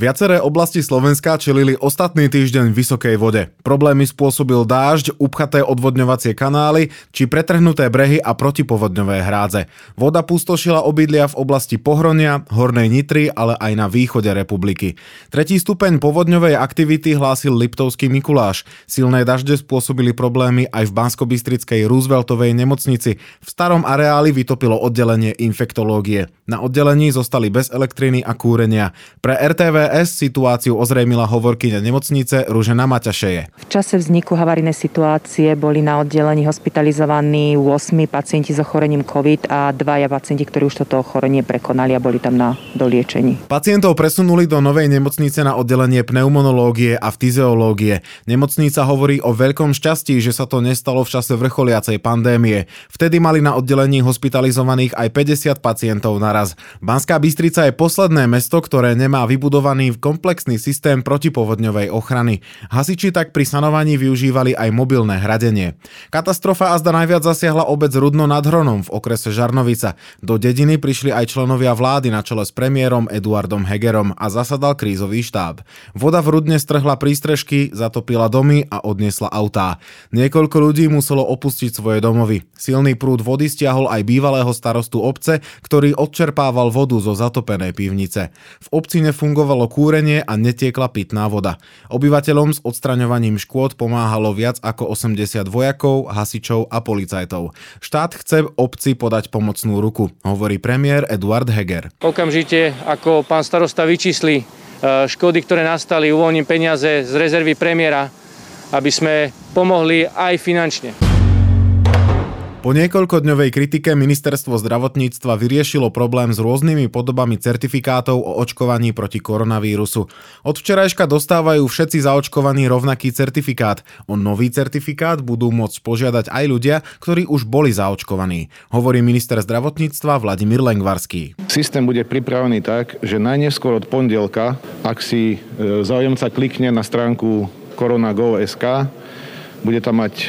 Viaceré oblasti Slovenska čelili ostatný týždeň vysokej vode. Problémy spôsobil dážď, upchaté odvodňovacie kanály či pretrhnuté brehy a protipovodňové hrádze. Voda pustošila obydlia v oblasti Pohronia, Hornej Nitry, ale aj na východe republiky. Tretí stupeň povodňovej aktivity hlásil Liptovský Mikuláš. Silné dažde spôsobili problémy aj v Banskobystrickej Rooseveltovej nemocnici. V starom areáli vytopilo oddelenie infektológie. Na oddelení zostali bez elektriny a kúrenia. Pre RTV RTVS situáciu ozrejmila hovorkyňa nemocnice Ružena Maťašeje. V čase vzniku havarijnej situácie boli na oddelení hospitalizovaní 8 pacienti s ochorením COVID a dvaja pacienti, ktorí už toto ochorenie prekonali a boli tam na doliečení. Pacientov presunuli do novej nemocnice na oddelenie pneumonológie a fyziológie. Nemocnica hovorí o veľkom šťastí, že sa to nestalo v čase vrcholiacej pandémie. Vtedy mali na oddelení hospitalizovaných aj 50 pacientov naraz. Banská Bystrica je posledné mesto, ktoré nemá vybudovaný vybudovaný komplexný systém protipovodňovej ochrany. Hasiči tak pri sanovaní využívali aj mobilné hradenie. Katastrofa azda najviac zasiahla obec Rudno nad Hronom v okrese Žarnovica. Do dediny prišli aj členovia vlády na čele s premiérom Eduardom Hegerom a zasadal krízový štáb. Voda v Rudne strhla prístrežky, zatopila domy a odniesla autá. Niekoľko ľudí muselo opustiť svoje domovy. Silný prúd vody stiahol aj bývalého starostu obce, ktorý odčerpával vodu zo zatopenej pivnice. V obci nefungovalo kúrenie a netiekla pitná voda. Obyvateľom s odstraňovaním škôd pomáhalo viac ako 80 vojakov, hasičov a policajtov. Štát chce obci podať pomocnú ruku, hovorí premiér Eduard Heger. Okamžite, ako pán starosta vyčísli e, škody, ktoré nastali, uvoľním peniaze z rezervy premiéra, aby sme pomohli aj finančne. Po niekoľkodňovej kritike ministerstvo zdravotníctva vyriešilo problém s rôznymi podobami certifikátov o očkovaní proti koronavírusu. Od včerajška dostávajú všetci zaočkovaní rovnaký certifikát. O nový certifikát budú môcť požiadať aj ľudia, ktorí už boli zaočkovaní, hovorí minister zdravotníctva Vladimír Lengvarský. Systém bude pripravený tak, že najneskôr od pondelka, ak si e, záujemca klikne na stránku korona.go.sk, bude tam mať e,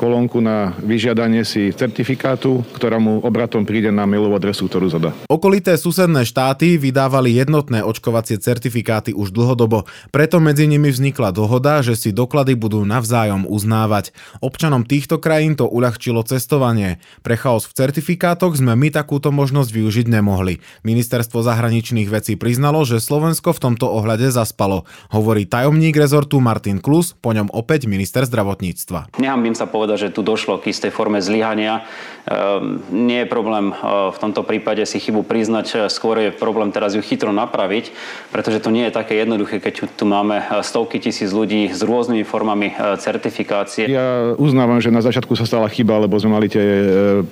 kolónku na vyžiadanie si certifikátu, ktorá mu obratom príde na mailovú adresu, ktorú zadá. Okolité susedné štáty vydávali jednotné očkovacie certifikáty už dlhodobo, preto medzi nimi vznikla dohoda, že si doklady budú navzájom uznávať. Občanom týchto krajín to uľahčilo cestovanie. Pre chaos v certifikátoch sme my takúto možnosť využiť nemohli. Ministerstvo zahraničných vecí priznalo, že Slovensko v tomto ohľade zaspalo, hovorí tajomník rezortu Martin Klus, po ňom opäť minister zdravotníctva. Nehambím sa povedať, povedať, že tu došlo k istej forme zlyhania. Ehm, nie je problém eh, v tomto prípade si chybu priznať, eh, skôr je problém teraz ju chytro napraviť, pretože to nie je také jednoduché, keď tu máme eh, stovky tisíc ľudí s rôznymi formami certifikácie. Ja uznávam, že na začiatku sa stala chyba, lebo sme mali tie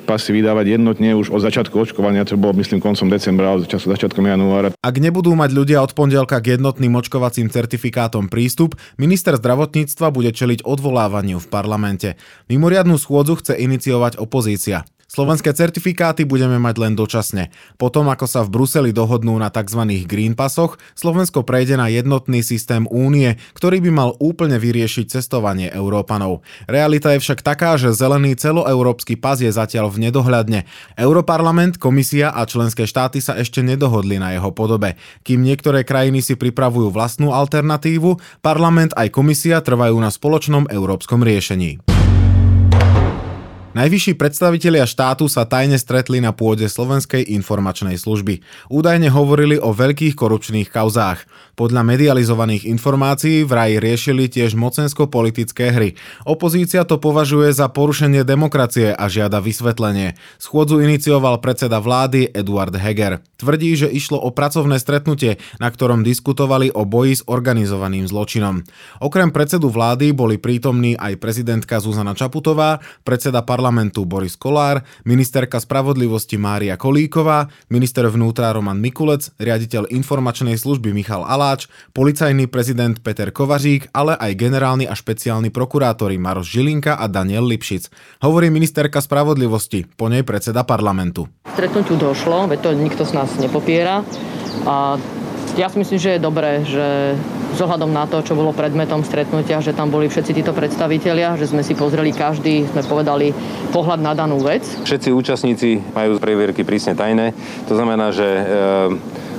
pasy vydávať jednotne už od začiatku očkovania, to bolo myslím koncom decembra, od času začiatkom januára. Ak nebudú mať ľudia od pondelka k jednotným očkovacím certifikátom prístup, minister zdravotníctva bude čeliť odvolávaniu v parlamente. Mimoriadnú schôdzu chce iniciovať opozícia. Slovenské certifikáty budeme mať len dočasne. Potom, ako sa v Bruseli dohodnú na tzv. green passoch, Slovensko prejde na jednotný systém únie, ktorý by mal úplne vyriešiť cestovanie Európanov. Realita je však taká, že zelený celoeurópsky pas je zatiaľ v nedohľadne. Europarlament, komisia a členské štáty sa ešte nedohodli na jeho podobe. Kým niektoré krajiny si pripravujú vlastnú alternatívu, parlament aj komisia trvajú na spoločnom európskom riešení. Najvyšší predstavitelia štátu sa tajne stretli na pôde Slovenskej informačnej služby. Údajne hovorili o veľkých korupčných kauzách. Podľa medializovaných informácií vraj riešili tiež mocensko-politické hry. Opozícia to považuje za porušenie demokracie a žiada vysvetlenie. Schôdzu inicioval predseda vlády Eduard Heger. Tvrdí, že išlo o pracovné stretnutie, na ktorom diskutovali o boji s organizovaným zločinom. Okrem predsedu vlády boli prítomní aj prezidentka Zuzana Čaputová, predseda parlamentu parlamentu Boris Kolár, ministerka spravodlivosti Mária Kolíková, minister vnútra Roman Mikulec, riaditeľ informačnej služby Michal Aláč, policajný prezident Peter Kovařík, ale aj generálny a špeciálny prokurátori Maroš Žilinka a Daniel Lipšic. Hovorí ministerka spravodlivosti, po nej predseda parlamentu. Stretnutiu došlo, veď to nikto z nás nepopiera. A ja si myslím, že je dobré, že Zohľadom na to, čo bolo predmetom stretnutia, že tam boli všetci títo predstavitelia, že sme si pozreli každý, sme povedali pohľad na danú vec. Všetci účastníci majú previerky prísne tajné. To znamená, že e,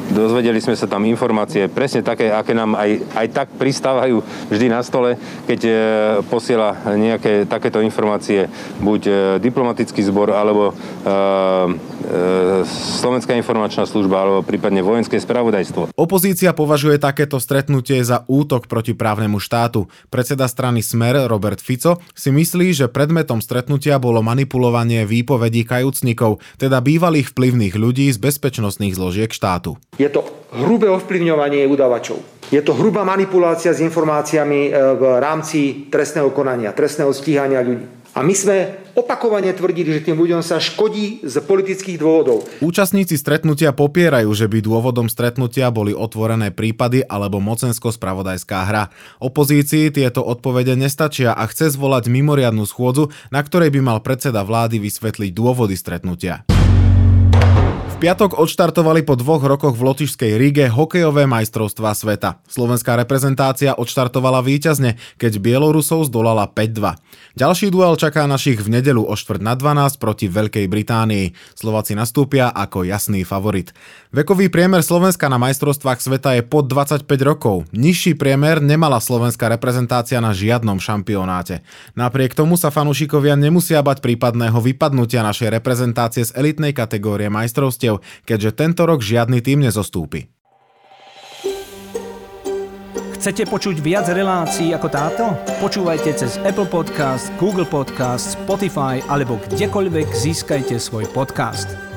Dozvedeli sme sa tam informácie presne také, aké nám aj, aj tak pristávajú vždy na stole, keď e, posiela nejaké takéto informácie buď e, diplomatický zbor, alebo e, Slovenská informačná služba, alebo prípadne vojenské spravodajstvo. Opozícia považuje takéto stretnutie za útok proti právnemu štátu. Predseda strany Smer Robert Fico si myslí, že predmetom stretnutia bolo manipulovanie výpovedí kajúcnikov, teda bývalých vplyvných ľudí z bezpečnostných zložiek štátu. Je to hrubé ovplyvňovanie udavačov. Je to hrubá manipulácia s informáciami e, v rámci trestného konania, trestného stíhania ľudí. A my sme opakovane tvrdili, že tým ľuďom sa škodí z politických dôvodov. Účastníci stretnutia popierajú, že by dôvodom stretnutia boli otvorené prípady alebo mocensko-spravodajská hra. Opozícii tieto odpovede nestačia a chce zvolať mimoriadnu schôdzu, na ktorej by mal predseda vlády vysvetliť dôvody stretnutia piatok odštartovali po dvoch rokoch v Lotyšskej Ríge hokejové majstrovstvá sveta. Slovenská reprezentácia odštartovala víťazne, keď Bielorusov zdolala 5-2. Ďalší duel čaká našich v nedelu o štvrt na 12 proti Veľkej Británii. Slováci nastúpia ako jasný favorit. Vekový priemer Slovenska na majstrovstvách sveta je pod 25 rokov. Nižší priemer nemala slovenská reprezentácia na žiadnom šampionáte. Napriek tomu sa fanúšikovia nemusia bať prípadného vypadnutia našej reprezentácie z elitnej kategórie majstrovstiev hostiteľ, keďže tento rok žiadny tým nezostúpi. Chcete počuť viac relácií ako táto? Počúvajte cez Apple Podcast, Google Podcast, Spotify alebo kdekoľvek získajte svoj podcast.